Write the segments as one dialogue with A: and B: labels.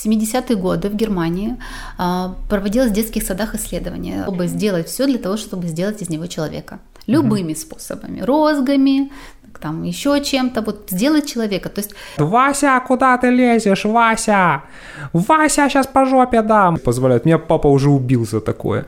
A: В 70-е годы в Германии а, проводилось в детских садах исследования, чтобы сделать все для того, чтобы сделать из него человека. Любыми угу. способами. Розгами, там еще чем-то, вот сделать человека. То есть...
B: Вася, куда ты лезешь, Вася? Вася, сейчас по жопе дам. Позволяет. Меня папа уже убил за такое.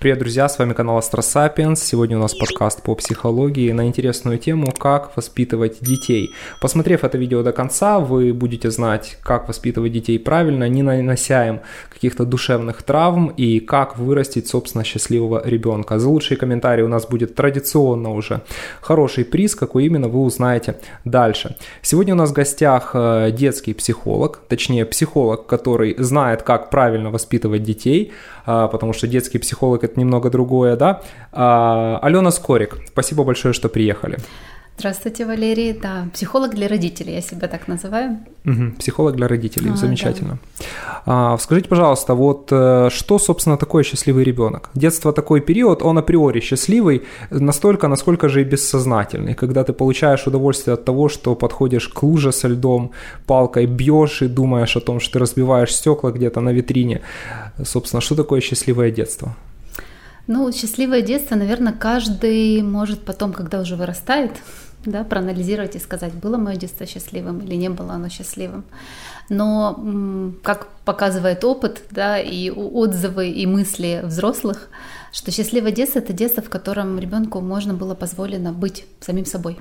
B: Привет, друзья, с вами канал Астросапиенс. Сегодня у нас подкаст по психологии на интересную тему «Как воспитывать детей». Посмотрев это видео до конца, вы будете знать, как воспитывать детей правильно, не нанося им каких-то душевных травм и как вырастить, собственно, счастливого ребенка. За лучшие комментарии у нас будет традиционно уже хороший приз, какой именно вы узнаете дальше. Сегодня у нас в гостях э, детский психолог, точнее психолог, который знает, как правильно воспитывать детей, потому что детский психолог это немного другое, да. А, Алена Скорик, спасибо большое, что приехали.
A: Здравствуйте, Валерий. Да, психолог для родителей, я себя так называю.
B: Угу, психолог для родителей, а, замечательно. Да. А, скажите, пожалуйста, вот э, что, собственно, такое счастливый ребенок? Детство такой период, он априори счастливый, настолько, насколько же и бессознательный, когда ты получаешь удовольствие от того, что подходишь к луже со льдом, палкой бьешь и думаешь о том, что ты разбиваешь стекла где-то на витрине. Собственно, что такое счастливое детство?
A: Ну, счастливое детство, наверное, каждый может потом, когда уже вырастает, да, проанализировать и сказать, было мое детство счастливым или не было оно счастливым. Но, как показывает опыт, да, и отзывы, и мысли взрослых, что счастливое детство – это детство, в котором ребенку можно было позволено быть самим собой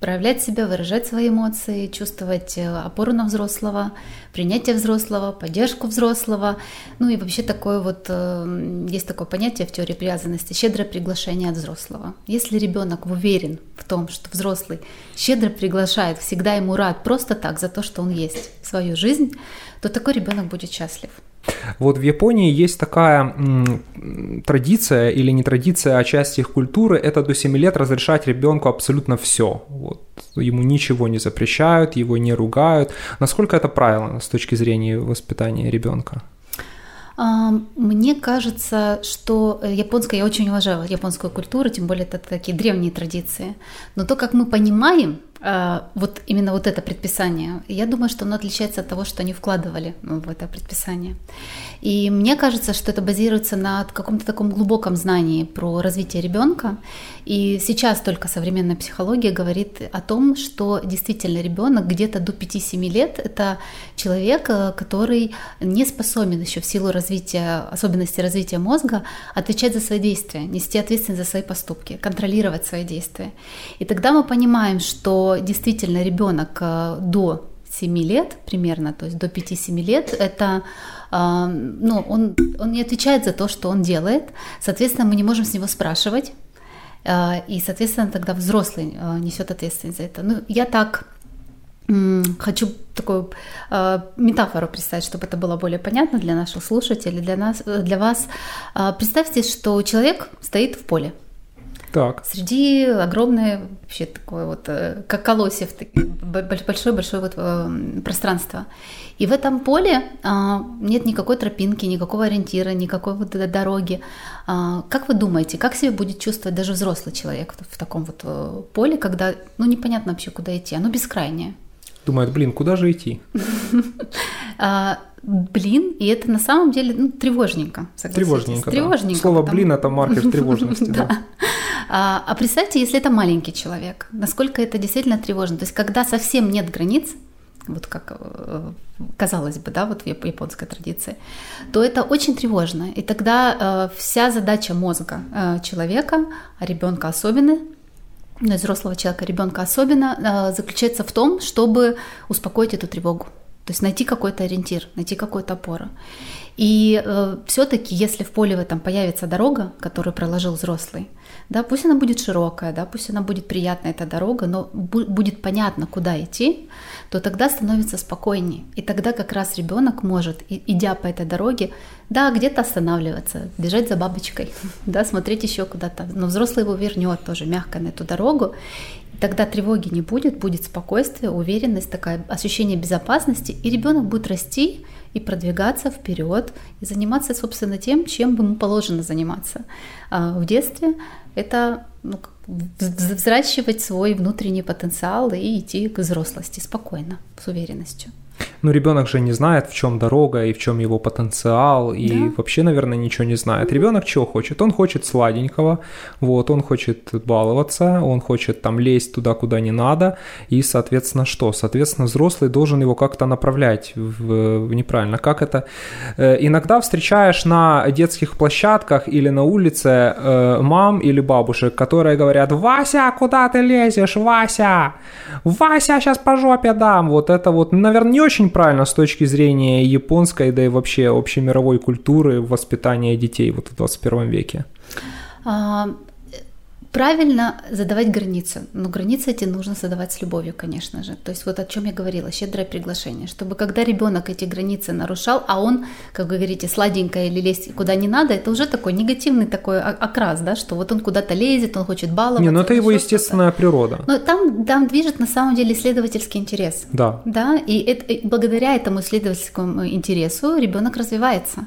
A: проявлять себя, выражать свои эмоции, чувствовать э, опору на взрослого, принятие взрослого, поддержку взрослого. Ну и вообще такое вот, э, есть такое понятие в теории привязанности, щедрое приглашение от взрослого. Если ребенок уверен в том, что взрослый щедро приглашает, всегда ему рад просто так за то, что он есть в свою жизнь, то такой ребенок будет счастлив.
B: Вот в Японии есть такая м, традиция или не традиция, а часть их культуры, это до 7 лет разрешать ребенку абсолютно все. Вот. Ему ничего не запрещают, его не ругают. Насколько это правильно с точки зрения воспитания ребенка?
A: Мне кажется, что э, японская, я очень уважаю японскую культуру, тем более это такие древние традиции. Но то, как мы понимаем а, вот именно вот это предписание, я думаю, что оно отличается от того, что они вкладывали в это предписание. И мне кажется, что это базируется на каком-то таком глубоком знании про развитие ребенка. И сейчас только современная психология говорит о том, что действительно ребенок где-то до 5-7 лет это человек, э, который не способен еще в силу развития, особенностей развития мозга отвечать за свои действия, нести ответственность за свои поступки, контролировать свои действия. И тогда мы понимаем, что действительно ребенок э, до 7 лет примерно, то есть до 5-7 лет, это, э, ну, он, он не отвечает за то, что он делает, соответственно, мы не можем с него спрашивать, э, и, соответственно, тогда взрослый несет ответственность за это. Ну, я так хочу такую метафору представить, чтобы это было более понятно для наших слушателей, для нас, для вас. Представьте, что человек стоит в поле,
B: так.
A: Среди огромное вообще такое вот, э, как колосьев, большое-большое вот э, пространство. И в этом поле а, нет никакой тропинки, никакого ориентира, никакой вот дороги. А, как вы думаете, как себя будет чувствовать даже взрослый человек в таком вот э, поле, когда, ну, непонятно вообще, куда идти, оно бескрайнее?
B: Думает, блин, куда же идти?
A: Блин, и это на самом деле ну, тревожненько.
B: Тревожненько, тревожненько. Слово потому... блин это маркер тревожности, да.
A: А, а представьте, если это маленький человек, насколько это действительно тревожно. То есть, когда совсем нет границ, вот как э, казалось бы, да, вот в японской традиции, то это очень тревожно. И тогда э, вся задача мозга э, человека, а ребенка особенно, ну, взрослого человека, ребенка особенно, заключается в том, чтобы успокоить эту тревогу. То есть найти какой-то ориентир, найти какую-то опору. И э, все-таки, если в поле в этом появится дорога, которую проложил взрослый, да, пусть она будет широкая, да, пусть она будет приятная эта дорога, но будет понятно, куда идти, то тогда становится спокойнее. И тогда как раз ребенок может, идя по этой дороге, да, где-то останавливаться, бежать за бабочкой, да, смотреть еще куда-то. Но взрослый его вернет тоже мягко на эту дорогу. Тогда тревоги не будет, будет спокойствие, уверенность, такая ощущение безопасности, и ребенок будет расти и продвигаться вперед и заниматься, собственно, тем, чем ему положено заниматься. А в детстве это ну, взращивать свой внутренний потенциал и идти к взрослости спокойно, с уверенностью.
B: Ну, ребенок же не знает, в чем дорога и в чем его потенциал, и да. вообще, наверное, ничего не знает. Ребенок чего хочет? Он хочет сладенького, вот, он хочет баловаться, он хочет там лезть туда, куда не надо, и, соответственно, что? Соответственно, взрослый должен его как-то направлять в, в неправильно. Как это? Э, иногда встречаешь на детских площадках или на улице э, мам или бабушек, которые говорят, Вася, куда ты лезешь, Вася? Вася, сейчас по жопе дам. Вот это вот, наверное, не очень правильно с точки зрения японской, да и вообще общемировой культуры воспитания детей вот в 21 веке?
A: А, правильно задавать границы, но границы эти нужно задавать с любовью, конечно же. То есть вот о чем я говорила, щедрое приглашение, чтобы когда ребенок эти границы нарушал, а он, как вы говорите, сладенько или лезть куда не надо, это уже такой негативный такой окрас, да, что вот он куда-то лезет, он хочет баловаться.
B: Не, ну это его естественная природа.
A: Но там, там движет на самом деле исследовательский интерес.
B: Да.
A: Да, и, это, и благодаря этому исследовательскому интересу ребенок развивается.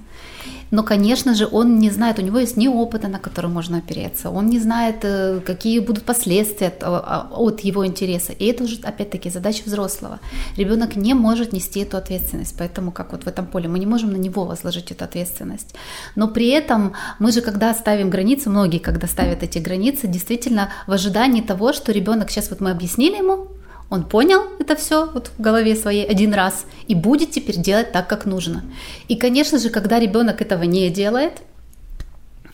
A: Но, конечно же, он не знает, у него есть ни опыта, на который можно опереться, он не знает, э, какие будут последствия от, а, от его интереса. И это уже, опять-таки, задача взрослого. Ребенок не может нести эту ответственность, поэтому, как вот в этом поле, мы не можем на него возложить эту ответственность. Но при этом мы же, когда ставим границы, многие, когда ставят эти границы, действительно в ожидании того, что ребенок, сейчас вот мы объяснили ему, он понял это все вот в голове своей один раз и будет теперь делать так, как нужно. И, конечно же, когда ребенок этого не делает,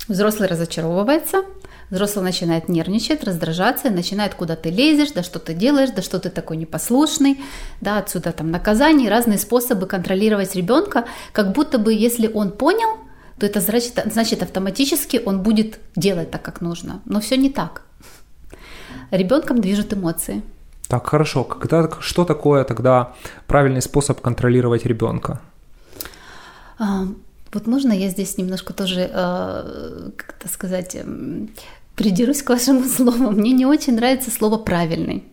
A: взрослый разочаровывается, взрослый начинает нервничать, раздражаться, начинает куда ты лезешь, да что ты делаешь, да что ты такой непослушный, да, отсюда там наказание, разные способы контролировать ребенка, как будто бы если он понял, то это значит, значит автоматически он будет делать так, как нужно. Но все не так. Ребенком движут эмоции.
B: Так, хорошо. Когда, что такое тогда правильный способ контролировать ребенка?
A: А, вот можно я здесь немножко тоже, а, как-то сказать, придерусь к вашему слову. Мне не очень нравится слово «правильный».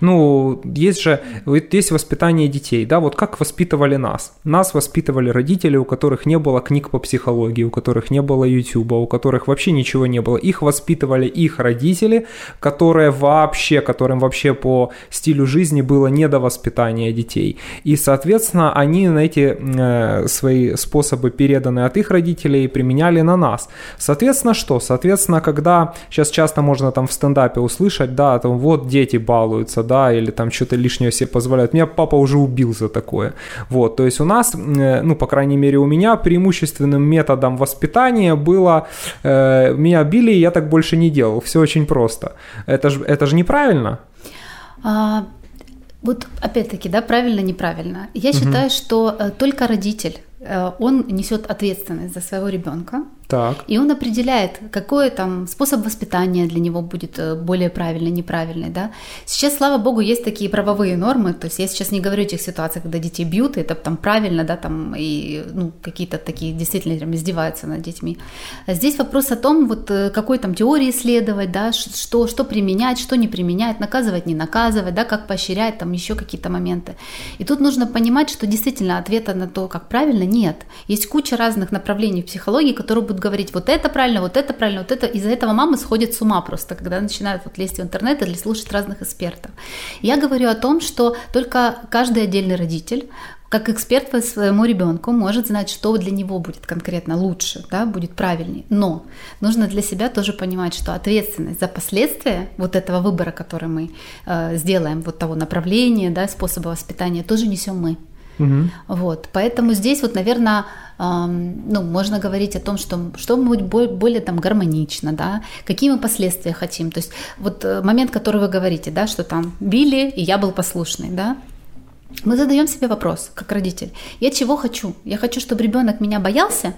B: Ну, есть же, есть воспитание детей, да, вот как воспитывали нас. Нас воспитывали родители, у которых не было книг по психологии, у которых не было YouTube, у которых вообще ничего не было. Их воспитывали их родители, которые вообще, которым вообще по стилю жизни было не до воспитания детей. И, соответственно, они на эти э, свои способы, переданные от их родителей, применяли на нас. Соответственно, что? Соответственно, когда сейчас часто можно там в стендапе услышать, да, там вот дети балуют, жалуются, да, или там что-то лишнее себе позволяют. Меня папа уже убил за такое. Вот, то есть у нас, э, ну, по крайней мере, у меня преимущественным методом воспитания было, э, меня били, я так больше не делал. Все очень просто. Это же это ж неправильно.
A: А, вот опять-таки, да, правильно, неправильно. Я угу. считаю, что э, только родитель, э, он несет ответственность за своего ребенка.
B: Так.
A: И он определяет, какой там способ воспитания для него будет э, более правильный, неправильный, да. Сейчас, слава богу, есть такие правовые нормы, то есть я сейчас не говорю о тех ситуациях, когда детей бьют, это там правильно, да, там и ну, какие-то такие действительно там, издеваются над детьми. А здесь вопрос о том, вот э, какой там теории исследовать, да, что, что применять, что не применять, наказывать, не наказывать, да, как поощрять, там еще какие-то моменты. И тут нужно понимать, что действительно ответа на то, как правильно, нет. Есть куча разных направлений в психологии, которые будут говорить, вот это правильно, вот это правильно, вот это. Из-за этого мамы сходят с ума просто, когда начинают вот лезть в интернет или слушать разных экспертов. Я говорю о том, что только каждый отдельный родитель как эксперт по своему ребенку может знать, что для него будет конкретно лучше, да, будет правильнее. Но нужно для себя тоже понимать, что ответственность за последствия вот этого выбора, который мы э, сделаем, вот того направления, да, способа воспитания, тоже несем мы. Угу. Вот, поэтому здесь вот, наверное, ну, можно говорить о том, что, что будет более, более там гармонично, да, какие мы последствия хотим. То есть вот э, момент, который вы говорите, да, что там били, и я был послушный, да, мы задаем себе вопрос, как родитель, я чего хочу? Я хочу, чтобы ребенок меня боялся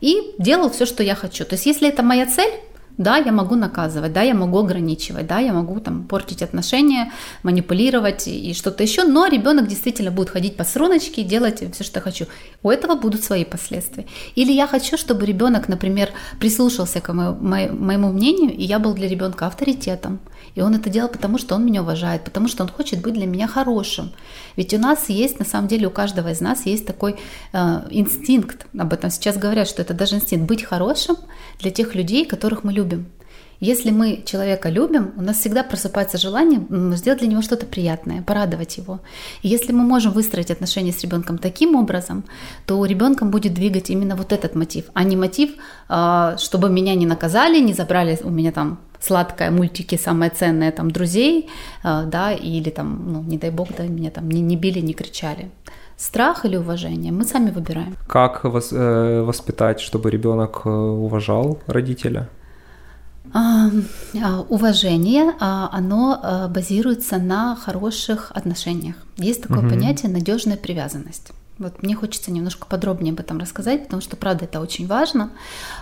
A: и делал все, что я хочу. То есть если это моя цель, да, я могу наказывать, да, я могу ограничивать, да, я могу там портить отношения, манипулировать и что-то еще, но ребенок действительно будет ходить по струночке и делать все, что хочу. У этого будут свои последствия. Или я хочу, чтобы ребенок, например, прислушался к моему мнению, и я был для ребенка авторитетом. И он это делал потому, что он меня уважает, потому что он хочет быть для меня хорошим. Ведь у нас есть, на самом деле, у каждого из нас есть такой э, инстинкт, об этом сейчас говорят, что это даже инстинкт быть хорошим для тех людей, которых мы любим. Если мы человека любим, у нас всегда просыпается желание сделать для него что-то приятное, порадовать его. И если мы можем выстроить отношения с ребенком таким образом, то ребенком будет двигать именно вот этот мотив, а не мотив, а, чтобы меня не наказали, не забрали у меня там сладкое мультики самое ценное там друзей, а, да, или там, ну, не дай бог, да, меня там не, не били, не кричали. Страх или уважение мы сами выбираем.
B: Как э, воспитать, чтобы ребенок э, уважал родителя?
A: А, уважение, а, оно а, базируется на хороших отношениях. Есть такое угу. понятие надежная привязанность. Вот мне хочется немножко подробнее об этом рассказать, потому что, правда, это очень важно.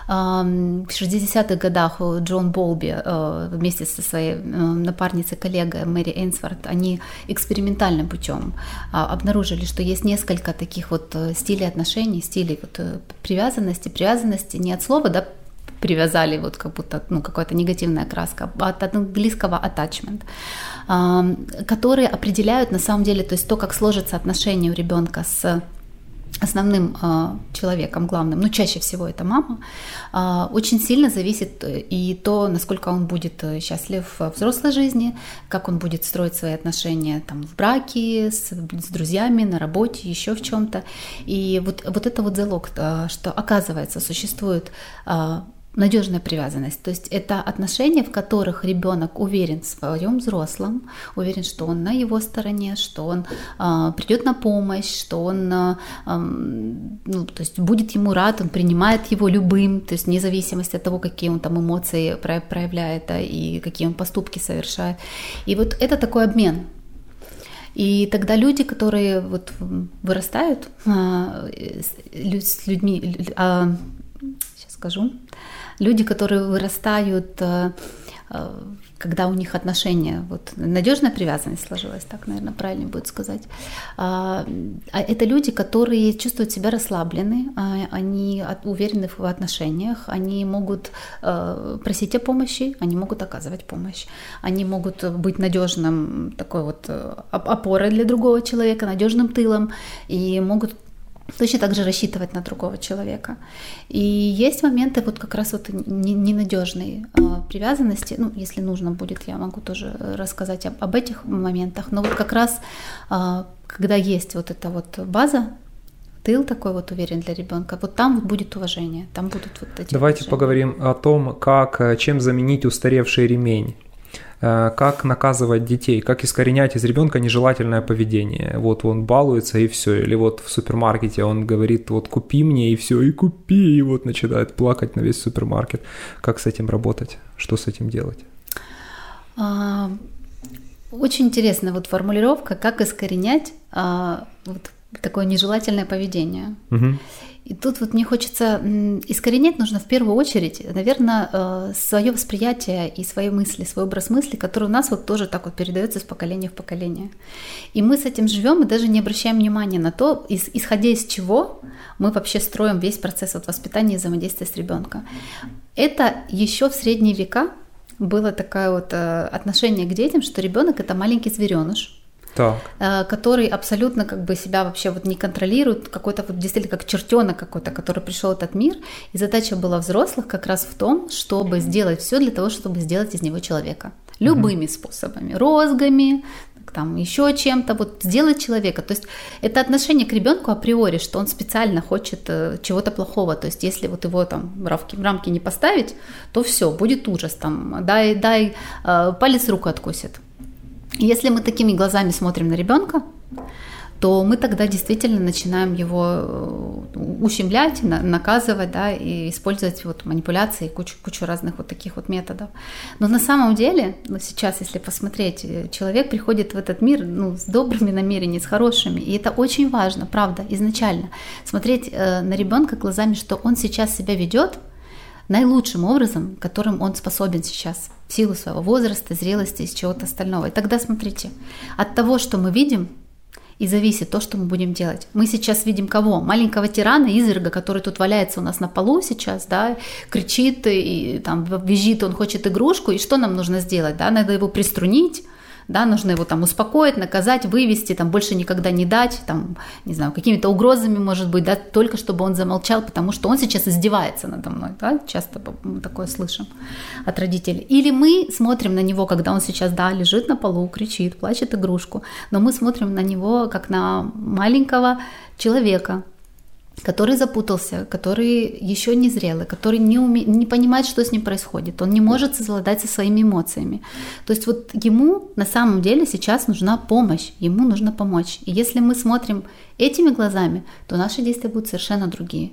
A: В 60-х годах Джон Болби э, вместе со своей э, напарницей, коллегой Мэри Эйнсворт, они экспериментальным путем обнаружили, что есть несколько таких вот э, стилей отношений, стилей вот привязанности. Привязанности не от слова, да, привязали вот как будто ну, какая-то негативная краска, от английского attachment, которые определяют на самом деле, то есть то, как сложится отношение у ребенка с основным э, человеком, главным, ну чаще всего это мама, э, очень сильно зависит и то, насколько он будет счастлив в взрослой жизни, как он будет строить свои отношения там в браке, с, с друзьями, на работе, еще в чем-то. И вот, вот это вот залог, что оказывается существует надежная привязанность. То есть это отношения, в которых ребенок уверен в своем взрослом, уверен, что он на его стороне, что он э, придет на помощь, что он э, ну, то есть будет ему рад, он принимает его любым, то есть вне зависимости от того, какие он там эмоции проявляет да, и какие он поступки совершает. И вот это такой обмен. И тогда люди, которые вот вырастают э, с людьми, э, сейчас скажу, люди, которые вырастают, э, э, когда у них отношения, вот надежная привязанность сложилась, так, наверное, правильно будет сказать. А, а это люди, которые чувствуют себя расслаблены, а, они уверены в отношениях, они могут э, просить о помощи, они могут оказывать помощь, они могут быть надежным такой вот опорой для другого человека, надежным тылом и могут точно так же рассчитывать на другого человека. И есть моменты вот как раз вот ненадежной э, привязанности. Ну, если нужно будет, я могу тоже рассказать об, об этих моментах. Но вот как раз, э, когда есть вот эта вот база, тыл такой вот уверен для ребенка, вот там вот будет уважение, там будут вот эти.
B: Давайте
A: уважения.
B: поговорим о том, как, э, чем заменить устаревший ремень. Э, как наказывать детей, как искоренять из ребенка нежелательное поведение. Вот он балуется и все. Или вот в супермаркете он говорит, вот купи мне и все, и купи, и вот начинает плакать на весь супермаркет. Как с этим работать? Что с этим делать?
A: А, очень интересная вот формулировка, как искоренять а, вот такое нежелательное поведение. Угу. И тут вот мне хочется искоренять нужно в первую очередь, наверное, э, свое восприятие и свои мысли, свой образ мысли, который у нас вот тоже так вот передается с поколения в поколение. И мы с этим живем и даже не обращаем внимания на то, исходя из чего мы вообще строим весь процесс вот воспитания и взаимодействия с ребенком. Это еще в средние века было такое вот э, отношение к детям, что ребенок это маленький звереныш,
B: так.
A: Э, который абсолютно как бы себя вообще вот не контролирует, какой-то вот действительно как чертенок какой-то, который пришел в этот мир, и задача была взрослых как раз в том, чтобы сделать все для того, чтобы сделать из него человека. Любыми угу. способами, розгами, там еще чем-то, вот сделать человека. То есть это отношение к ребенку априори, что он специально хочет э, чего-то плохого. То есть если вот его там в рамки, в рамки не поставить, то все, будет ужас. Там, дай, дай э, палец руку откусит. Если мы такими глазами смотрим на ребенка, то мы тогда действительно начинаем его э, ущемлять, наказывать, да, и использовать вот манипуляции, кучу, кучу разных вот таких вот методов. Но на самом деле, ну, сейчас, если посмотреть, э, человек приходит в этот мир ну, с добрыми намерениями, с хорошими, и это очень важно, правда, изначально. Смотреть э, на ребенка глазами, что он сейчас себя ведет наилучшим образом, которым он способен сейчас в силу своего возраста, зрелости и чего-то остального. И тогда смотрите, от того, что мы видим, и зависит то, что мы будем делать. Мы сейчас видим кого? Маленького тирана, изверга, который тут валяется у нас на полу сейчас, да, кричит и там визжит, он хочет игрушку, и что нам нужно сделать, да, надо его приструнить, да, нужно его там успокоить, наказать, вывести, там больше никогда не дать, там, не знаю, какими-то угрозами, может быть, да, только чтобы он замолчал, потому что он сейчас издевается надо мной, да, часто мы такое слышим от родителей. Или мы смотрим на него, когда он сейчас, да, лежит на полу, кричит, плачет игрушку, но мы смотрим на него как на маленького человека, который запутался, который еще не зрелый, который не, уме... не понимает, что с ним происходит, он не может совладать со своими эмоциями. То есть вот ему на самом деле сейчас нужна помощь, ему нужно помочь. И если мы смотрим этими глазами, то наши действия будут совершенно другие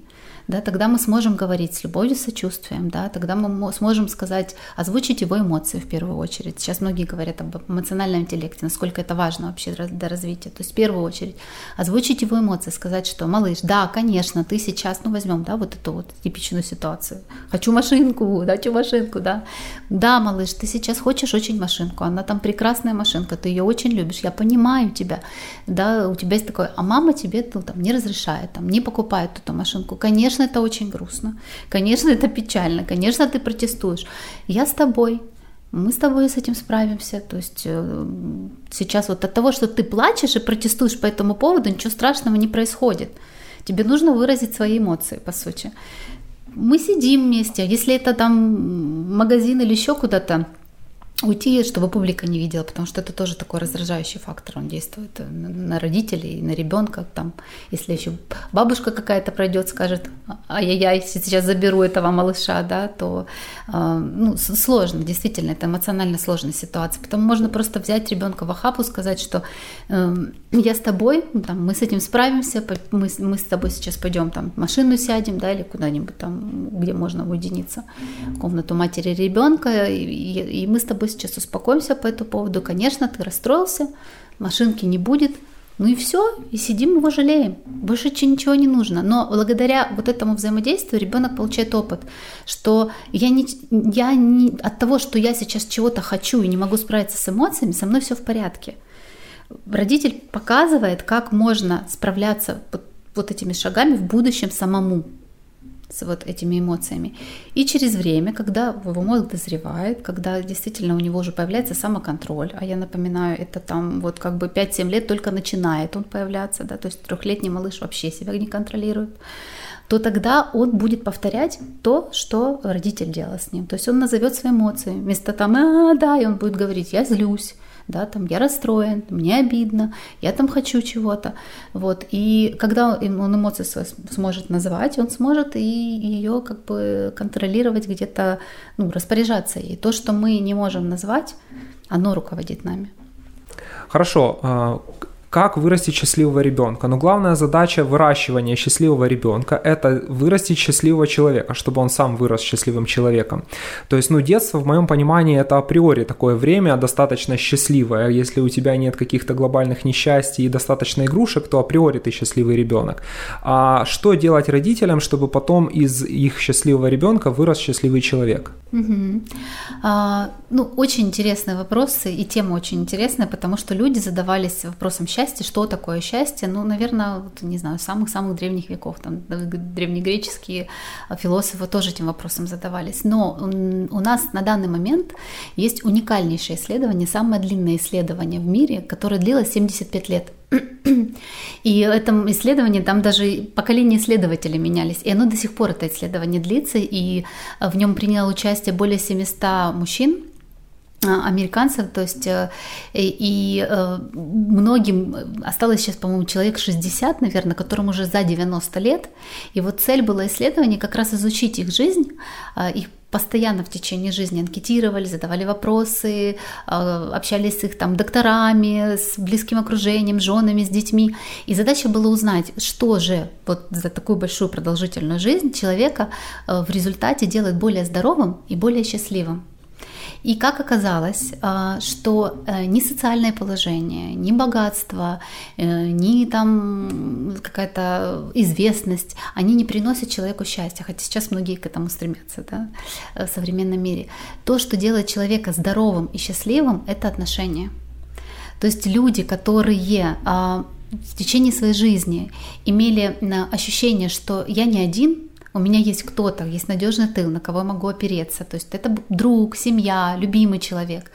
A: да, тогда мы сможем говорить с любовью, с сочувствием, да, тогда мы сможем сказать, озвучить его эмоции в первую очередь. Сейчас многие говорят об эмоциональном интеллекте, насколько это важно вообще для развития. То есть в первую очередь озвучить его эмоции, сказать, что, малыш, да, конечно, ты сейчас, ну возьмем, да, вот эту вот типичную ситуацию. Хочу машинку, хочу машинку, да. Да, малыш, ты сейчас хочешь очень машинку, она там прекрасная машинка, ты ее очень любишь, я понимаю тебя, да, у тебя есть такое, а мама тебе ну, там не разрешает, там не покупает эту машинку. Конечно, Конечно, это очень грустно. Конечно, это печально. Конечно, ты протестуешь. Я с тобой. Мы с тобой с этим справимся. То есть э, сейчас вот от того, что ты плачешь и протестуешь по этому поводу, ничего страшного не происходит. Тебе нужно выразить свои эмоции, по сути. Мы сидим вместе. Если это там магазин или еще куда-то, уйти, чтобы публика не видела, потому что это тоже такой раздражающий фактор, он действует на родителей, на ребенка, там, если еще бабушка какая-то пройдет, скажет, ай-яй-яй, сейчас заберу этого малыша, да, то э, ну, сложно, действительно, это эмоционально сложная ситуация, потому можно просто взять ребенка в охапу, сказать, что э, я с тобой, там, мы с этим справимся, мы, мы с тобой сейчас пойдем там в машину сядем, да, или куда-нибудь там, где можно уединиться, в комнату матери ребенка, и, и мы с тобой сейчас успокоимся по этому поводу. Конечно, ты расстроился, машинки не будет, ну и все, и сидим его жалеем. Больше ничего не нужно. Но благодаря вот этому взаимодействию ребенок получает опыт, что я не, я не от того, что я сейчас чего-то хочу и не могу справиться с эмоциями, со мной все в порядке. Родитель показывает, как можно справляться вот, вот этими шагами в будущем самому с вот этими эмоциями. И через время, когда его мозг дозревает, когда действительно у него уже появляется самоконтроль, а я напоминаю, это там вот как бы 5-7 лет только начинает он появляться, да, то есть трехлетний малыш вообще себя не контролирует, то тогда он будет повторять то, что родитель делал с ним. То есть он назовет свои эмоции. Вместо там, а, да, и он будет говорить, я злюсь, да, там я расстроен, мне обидно, я там хочу чего-то, вот, и когда он эмоции свои сможет называть, он сможет и ее как бы контролировать где-то, ну, распоряжаться ей. То, что мы не можем назвать, оно руководит нами.
B: Хорошо, а, как вырастить счастливого ребенка. Но главная задача выращивания счастливого ребенка – это вырастить счастливого человека, чтобы он сам вырос счастливым человеком. То есть, ну, детство, в моем понимании, это априори такое время достаточно счастливое. Если у тебя нет каких-то глобальных несчастий и достаточно игрушек, то априори ты счастливый ребенок. А что делать родителям, чтобы потом из их счастливого ребенка вырос счастливый человек?
A: А, ну, очень интересные вопросы, и тема очень интересная, потому что люди задавались вопросом счастья, что такое счастье, ну, наверное, вот, не знаю, самых-самых древних веков, там, древнегреческие философы тоже этим вопросом задавались. Но у нас на данный момент есть уникальнейшее исследование, самое длинное исследование в мире, которое длилось 75 лет. И в этом исследовании там даже поколения исследователей менялись. И оно до сих пор, это исследование длится, и в нем приняло участие более 700 мужчин, а, американцев, то есть э, и, э, многим осталось сейчас, по-моему, человек 60, наверное, которым уже за 90 лет, и вот цель была исследования как раз изучить их жизнь, а, их постоянно в течение жизни анкетировали, задавали вопросы, а, общались с их там докторами, с близким окружением, с женами, с детьми. И задача была узнать, что же вот за такую большую продолжительную жизнь человека э, в результате делает более здоровым и более счастливым. И как оказалось, а, что э, ни социальное положение, ни богатство, э, ни там какая-то известность, они не приносят человеку счастья, хотя сейчас многие к этому стремятся да, в современном мире. То, что делает человека здоровым и счастливым, это отношения. То есть люди, которые а, в течение своей жизни имели ощущение, что я не один, у меня есть кто-то, есть надежный тыл, на кого я могу опереться. То есть это друг, семья, любимый человек.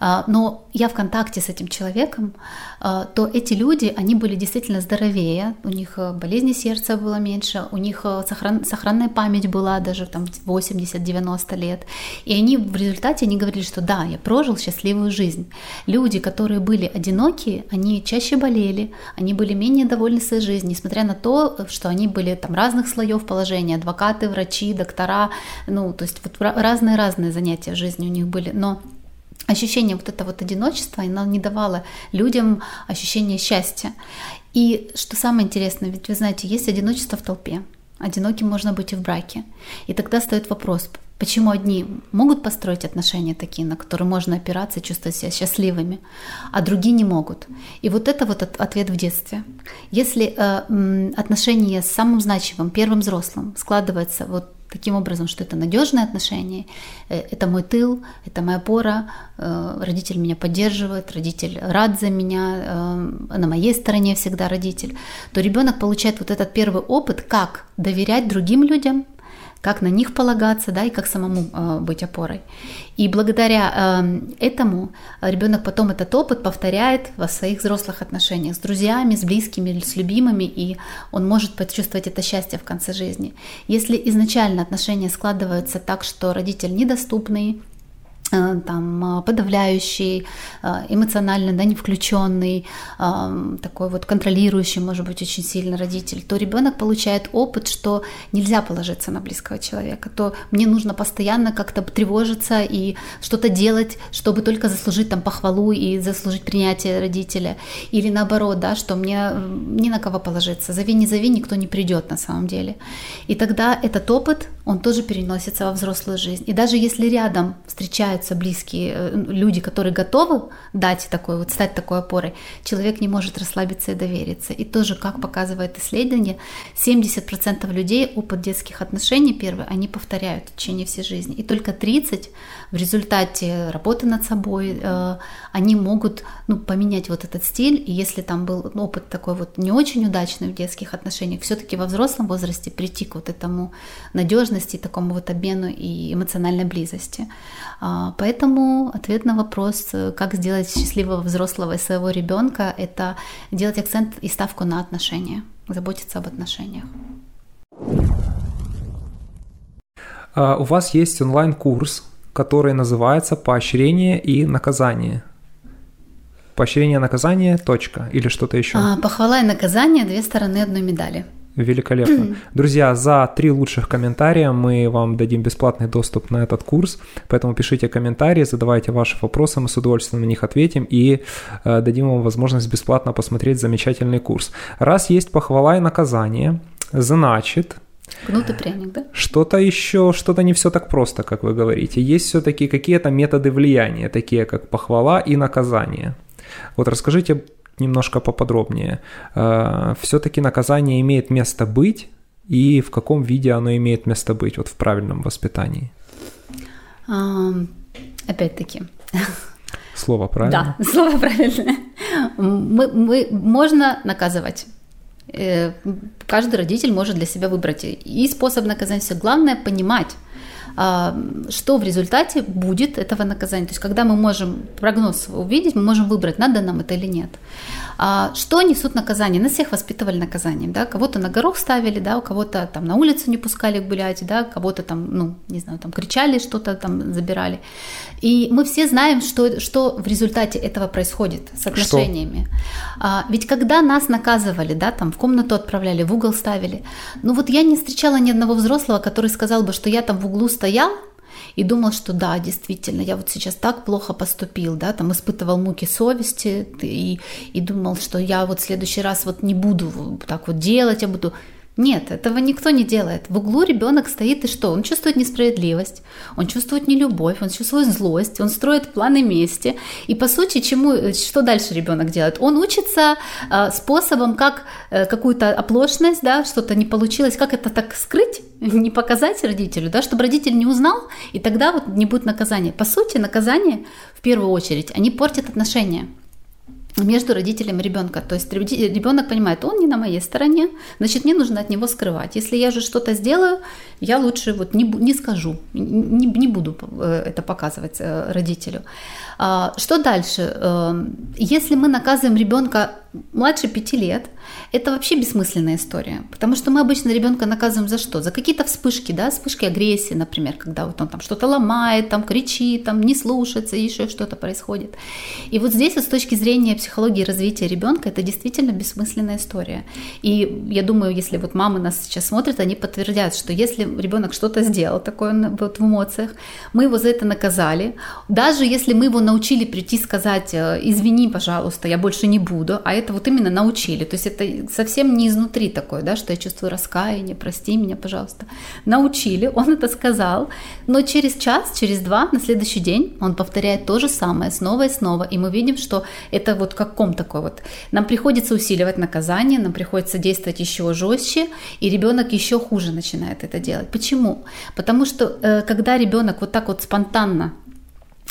A: А, но я в контакте с этим человеком, а, то эти люди, они были действительно здоровее, у них э, болезни сердца было меньше, у них э, сохран, сохранная память была даже там 80-90 лет. И они в результате они говорили, что да, я прожил счастливую жизнь. Люди, которые были одинокие, они чаще болели, они были менее довольны своей жизнью, несмотря на то, что они были там разных слоев положения, адвокаты, врачи, доктора, ну, то есть вот разные-разные занятия жизни у них были, но ощущение вот этого вот одиночества, оно не давало людям ощущение счастья. И что самое интересное, ведь вы знаете, есть одиночество в толпе, одиноким можно быть и в браке. И тогда стоит вопрос, Почему одни могут построить отношения такие, на которые можно опираться и чувствовать себя счастливыми, а другие не могут? И вот это вот ответ в детстве. Если э, отношения с самым значимым, первым взрослым складывается вот таким образом, что это надежные отношения, э, это мой тыл, это моя опора, э, родитель меня поддерживает, родитель рад за меня, э, на моей стороне всегда родитель, то ребенок получает вот этот первый опыт, как доверять другим людям, как на них полагаться, да, и как самому э, быть опорой. И благодаря э, этому ребенок потом этот опыт повторяет во своих взрослых отношениях с друзьями, с близкими, с любимыми, и он может почувствовать это счастье в конце жизни. Если изначально отношения складываются так, что родитель недоступный, там, э, подавляющий, э, эмоционально да, не включенный, такой вот контролирующий, может быть, очень сильно родитель, то ребенок получает опыт, что нельзя положиться на близкого человека, то мне нужно постоянно как-то тревожиться и что-то делать, чтобы только заслужить там похвалу и заслужить принятие родителя. Или наоборот, да, что мне ни на кого положиться, зови, не зови, никто не придет на самом деле. И тогда этот опыт, он тоже переносится во взрослую жизнь. И даже если рядом встречается встречаются близкие э, люди, которые готовы дать такой, вот стать такой опорой, человек не может расслабиться и довериться. И тоже, как показывает исследование, 70% людей опыт детских отношений первый, они повторяют в течение всей жизни. И только 30 в результате работы над собой, э, они могут ну, поменять вот этот стиль. И если там был опыт такой вот не очень удачный в детских отношениях, все-таки во взрослом возрасте прийти к вот этому надежности, такому вот обмену и эмоциональной близости. Поэтому ответ на вопрос, как сделать счастливого взрослого и своего ребенка, это делать акцент и ставку на отношения, заботиться об отношениях.
B: А, у вас есть онлайн-курс, который называется «Поощрение и наказание». Поощрение наказание, точка, или что-то еще?
A: А, похвала и наказание – две стороны одной медали.
B: Великолепно. Друзья, за три лучших комментария мы вам дадим бесплатный доступ на этот курс, поэтому пишите комментарии, задавайте ваши вопросы, мы с удовольствием на них ответим и э, дадим вам возможность бесплатно посмотреть замечательный курс. Раз есть похвала и наказание, значит,
A: Гнутый пряник, да?
B: Что-то еще, что-то не все так просто, как вы говорите. Есть все-таки какие-то методы влияния, такие как похвала и наказание. Вот расскажите немножко поподробнее. Э, Все-таки наказание имеет место быть, и в каком виде оно имеет место быть вот в правильном воспитании?
A: Опять-таки.
B: Слово правильно?
A: Да, слово правильное. Мы, мы, можно наказывать. Э, каждый родитель может для себя выбрать и способ наказания. Все главное понимать, что в результате будет этого наказания. То есть, когда мы можем прогноз увидеть, мы можем выбрать, надо нам это или нет. А, что несут наказания? Нас всех воспитывали наказанием, да, кого-то на горох ставили, да, у кого-то там на улицу не пускали гулять, да, кого-то там, ну, не знаю, там кричали, что-то там забирали. И мы все знаем, что, что в результате этого происходит с отношениями. А, ведь когда нас наказывали, да, там в комнату отправляли, в угол ставили, ну вот я не встречала ни одного взрослого, который сказал бы, что я там в углу стоял, и думал, что да, действительно, я вот сейчас так плохо поступил, да, там испытывал муки совести и, и думал, что я вот в следующий раз вот не буду так вот делать, я буду нет, этого никто не делает. В углу ребенок стоит и что? Он чувствует несправедливость, он чувствует нелюбовь, он чувствует злость, он строит планы мести. И по сути, чему, что дальше ребенок делает? Он учится э, способом, как э, какую-то оплошность, да, что-то не получилось, как это так скрыть, не показать родителю, да, чтобы родитель не узнал, и тогда вот не будет наказания. По сути, наказание в первую очередь, они портят отношения. Между родителем и ребенка. То есть ребенок понимает, он не на моей стороне, значит, мне нужно от него скрывать. Если я же что-то сделаю, я лучше вот не, не скажу, не, не буду э, это показывать э, родителю. А, что дальше? Эм, если мы наказываем ребенка младше пяти лет, это вообще бессмысленная история, потому что мы обычно ребенка наказываем за что? За какие-то вспышки, да, вспышки агрессии, например, когда вот он там что-то ломает, там кричит, там не слушается, еще что-то происходит. И вот здесь вот с точки зрения психологии развития ребенка это действительно бессмысленная история. И я думаю, если вот мамы нас сейчас смотрят, они подтвердят, что если ребенок что-то сделал такое вот в эмоциях, мы его за это наказали, даже если мы его научили прийти сказать, э, извини, пожалуйста, я больше не буду, а это вот именно научили, то есть это совсем не изнутри такое, да, что я чувствую раскаяние, прости меня, пожалуйста. Научили, он это сказал, но через час, через два, на следующий день он повторяет то же самое снова и снова, и мы видим, что это вот как ком такой вот. Нам приходится усиливать наказание, нам приходится действовать еще жестче, и ребенок еще хуже начинает это делать. Почему? Потому что э, когда ребенок вот так вот спонтанно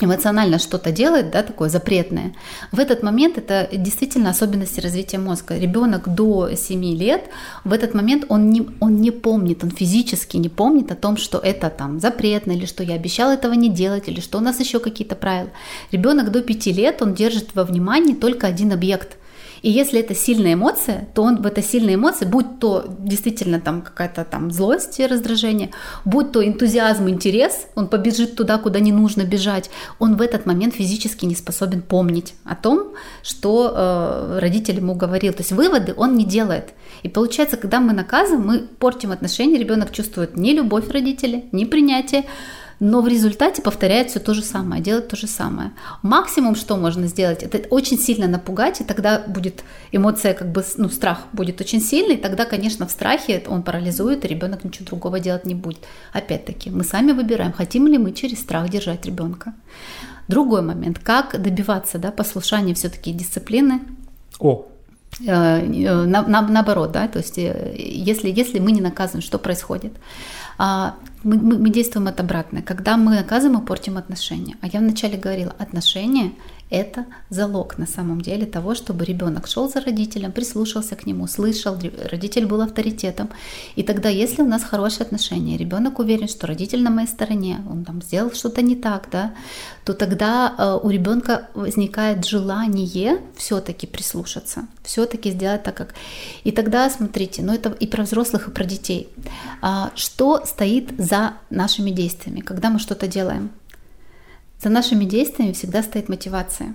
A: эмоционально что-то делает, да, такое запретное, в этот момент это действительно особенности развития мозга. Ребенок до 7 лет, в этот момент он не, он не помнит, он физически не помнит о том, что это там запретно, или что я обещал этого не делать, или что у нас еще какие-то правила. Ребенок до 5 лет, он держит во внимании только один объект – и если это сильная эмоция, то он в этой сильной эмоции, будь то действительно там какая-то там злость и раздражение, будь то энтузиазм, интерес, он побежит туда, куда не нужно бежать, он в этот момент физически не способен помнить о том, что э, родитель ему говорил. То есть выводы он не делает. И получается, когда мы наказываем, мы портим отношения, ребенок чувствует не любовь родителей, не принятие, но в результате повторяет все то же самое, делает то же самое. Максимум, что можно сделать, это очень сильно напугать, и тогда будет эмоция, как бы, ну, страх будет очень сильный, и тогда, конечно, в страхе он парализует, и ребенок ничего другого делать не будет. Опять-таки, мы сами выбираем, хотим ли мы через страх держать ребенка. Другой момент, как добиваться да, послушания все-таки дисциплины.
B: О,
A: э, э, на, на, наоборот, да, то есть э, если, если мы не наказываем, что происходит? А, мы, мы, мы действуем от обратно. Когда мы наказываем, мы портим отношения. А я вначале говорила, отношения это залог на самом деле того, чтобы ребенок шел за родителем, прислушался к нему, слышал, родитель был авторитетом. И тогда, если у нас хорошие отношения, ребенок уверен, что родитель на моей стороне, он там сделал что-то не так, да, то тогда э, у ребенка возникает желание все-таки прислушаться, все-таки сделать так, как. И тогда, смотрите, ну это и про взрослых, и про детей. А, что стоит за нашими действиями, когда мы что-то делаем? За нашими действиями всегда стоит мотивация.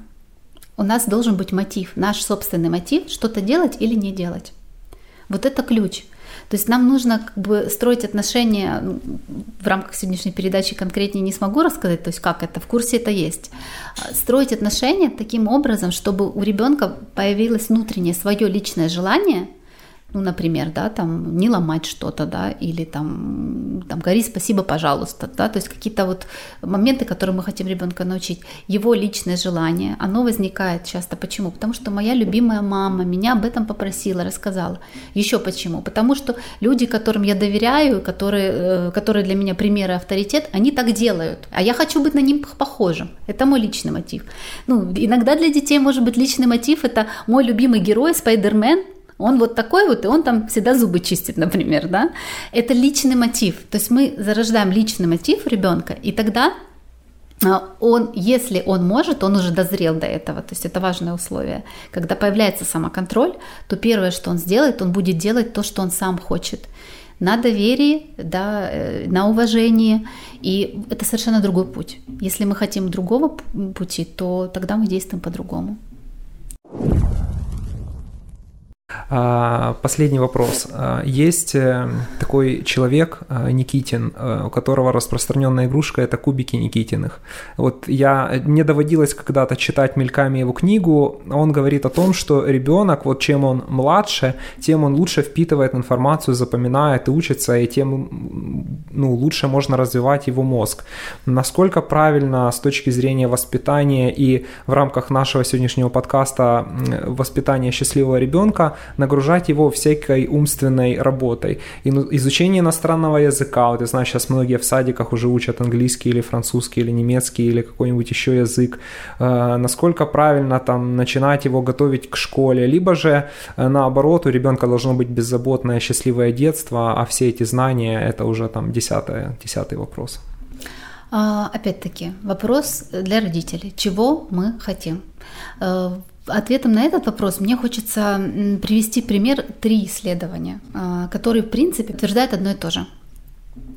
A: У нас должен быть мотив, наш собственный мотив, что-то делать или не делать. Вот это ключ. То есть нам нужно как бы строить отношения ну, в рамках сегодняшней передачи конкретнее не смогу рассказать, то есть как это, в курсе это есть. А строить отношения таким образом, чтобы у ребенка появилось внутреннее свое личное желание – ну, например, да, там не ломать что-то, да, или там, там гори, спасибо, пожалуйста, да, то есть какие-то вот моменты, которые мы хотим ребенка научить, его личное желание, оно возникает часто. Почему? Потому что моя любимая мама меня об этом попросила, рассказала. Еще почему? Потому что люди, которым я доверяю, которые, э, которые для меня примеры авторитет, они так делают, а я хочу быть на них похожим. Это мой личный мотив. Ну, иногда для детей может быть личный мотив, это мой любимый герой Спайдермен, он вот такой вот, и он там всегда зубы чистит, например, да. Это личный мотив. То есть мы зарождаем личный мотив ребенка, и тогда а, он, если он может, он уже дозрел до этого, то есть это важное условие. Когда появляется самоконтроль, то первое, что он сделает, он будет делать то, что он сам хочет. На доверии, да, э, на уважении, и это совершенно другой путь. Если мы хотим другого пути, то тогда мы действуем по-другому.
B: А, последний вопрос. А, есть э, такой человек, а, Никитин, у которого распространенная игрушка – это кубики Никитиных. Вот я, мне доводилось когда-то читать мельками его книгу, он говорит о том, что ребенок, вот чем он младше, тем он лучше впитывает информацию, запоминает и учится, и тем ну, лучше можно развивать его мозг. Насколько правильно с точки зрения воспитания и в рамках нашего сегодняшнего подкаста воспитания счастливого ребенка нагружать его всякой умственной работой. И изучение иностранного языка, вот я знаю, сейчас многие в садиках уже учат английский или французский или немецкий или какой-нибудь еще язык, э, насколько правильно там начинать его готовить к школе, либо же э, наоборот у ребенка должно быть беззаботное счастливое детство, а все эти знания это уже там десятый, десятый вопрос.
A: А, опять-таки, вопрос для родителей. Чего мы хотим? Э, ответом на этот вопрос мне хочется привести пример три исследования, а, которые, в принципе, утверждают одно и то же.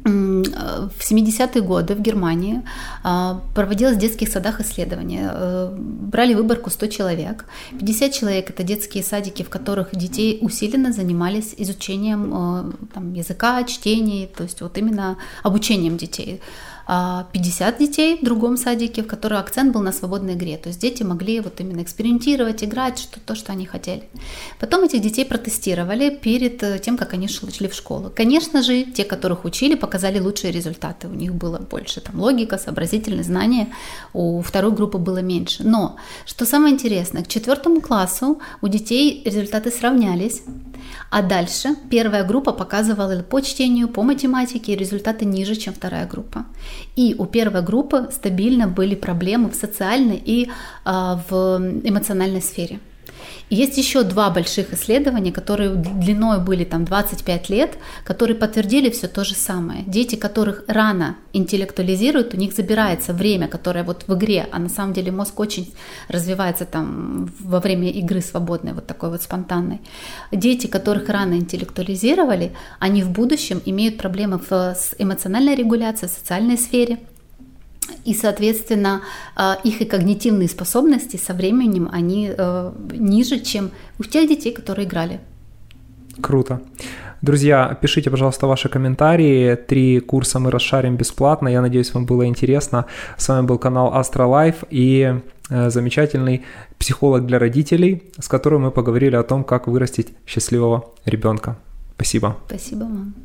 A: В 70-е годы в Германии а, проводилось в детских садах исследования. Э, брали выборку 100 человек. 50 человек – это детские садики, в которых детей усиленно занимались изучением э, там, языка, чтения, то есть вот именно обучением детей. 50 а, детей в другом садике, в котором акцент был на свободной игре. То есть дети могли вот именно экспериментировать, играть, что, то, что они хотели. Потом этих детей протестировали перед э, тем, как они шли в школу. Конечно же, те, которых учили, показали лучшие результаты. У них было больше там, логика, сообразительность, знания. У второй группы было меньше. Но, что самое интересное, к четвертому классу у детей результаты сравнялись. А дальше первая группа показывала по чтению, по математике результаты ниже, чем вторая группа. И у первой группы стабильно были проблемы в социальной и а, в эмоциональной сфере. Есть еще два больших исследования, которые длиной были там 25 лет, которые подтвердили все то же самое. Дети, которых рано интеллектуализируют, у них забирается время, которое вот в игре, а на самом деле мозг очень развивается там во время игры свободной, вот такой вот спонтанной. Дети, которых рано интеллектуализировали, они в будущем имеют проблемы с эмоциональной регуляцией, в социальной сфере, и, соответственно, а, их и когнитивные способности со временем, они э, ниже, чем у тех детей, которые играли.
B: Круто. Друзья, пишите, пожалуйста, ваши комментарии. Три курса мы расшарим бесплатно. Я надеюсь, вам было интересно. С вами был канал Life и э, замечательный психолог для родителей, с которым мы поговорили о том, как вырастить счастливого ребенка. Спасибо.
A: Спасибо вам.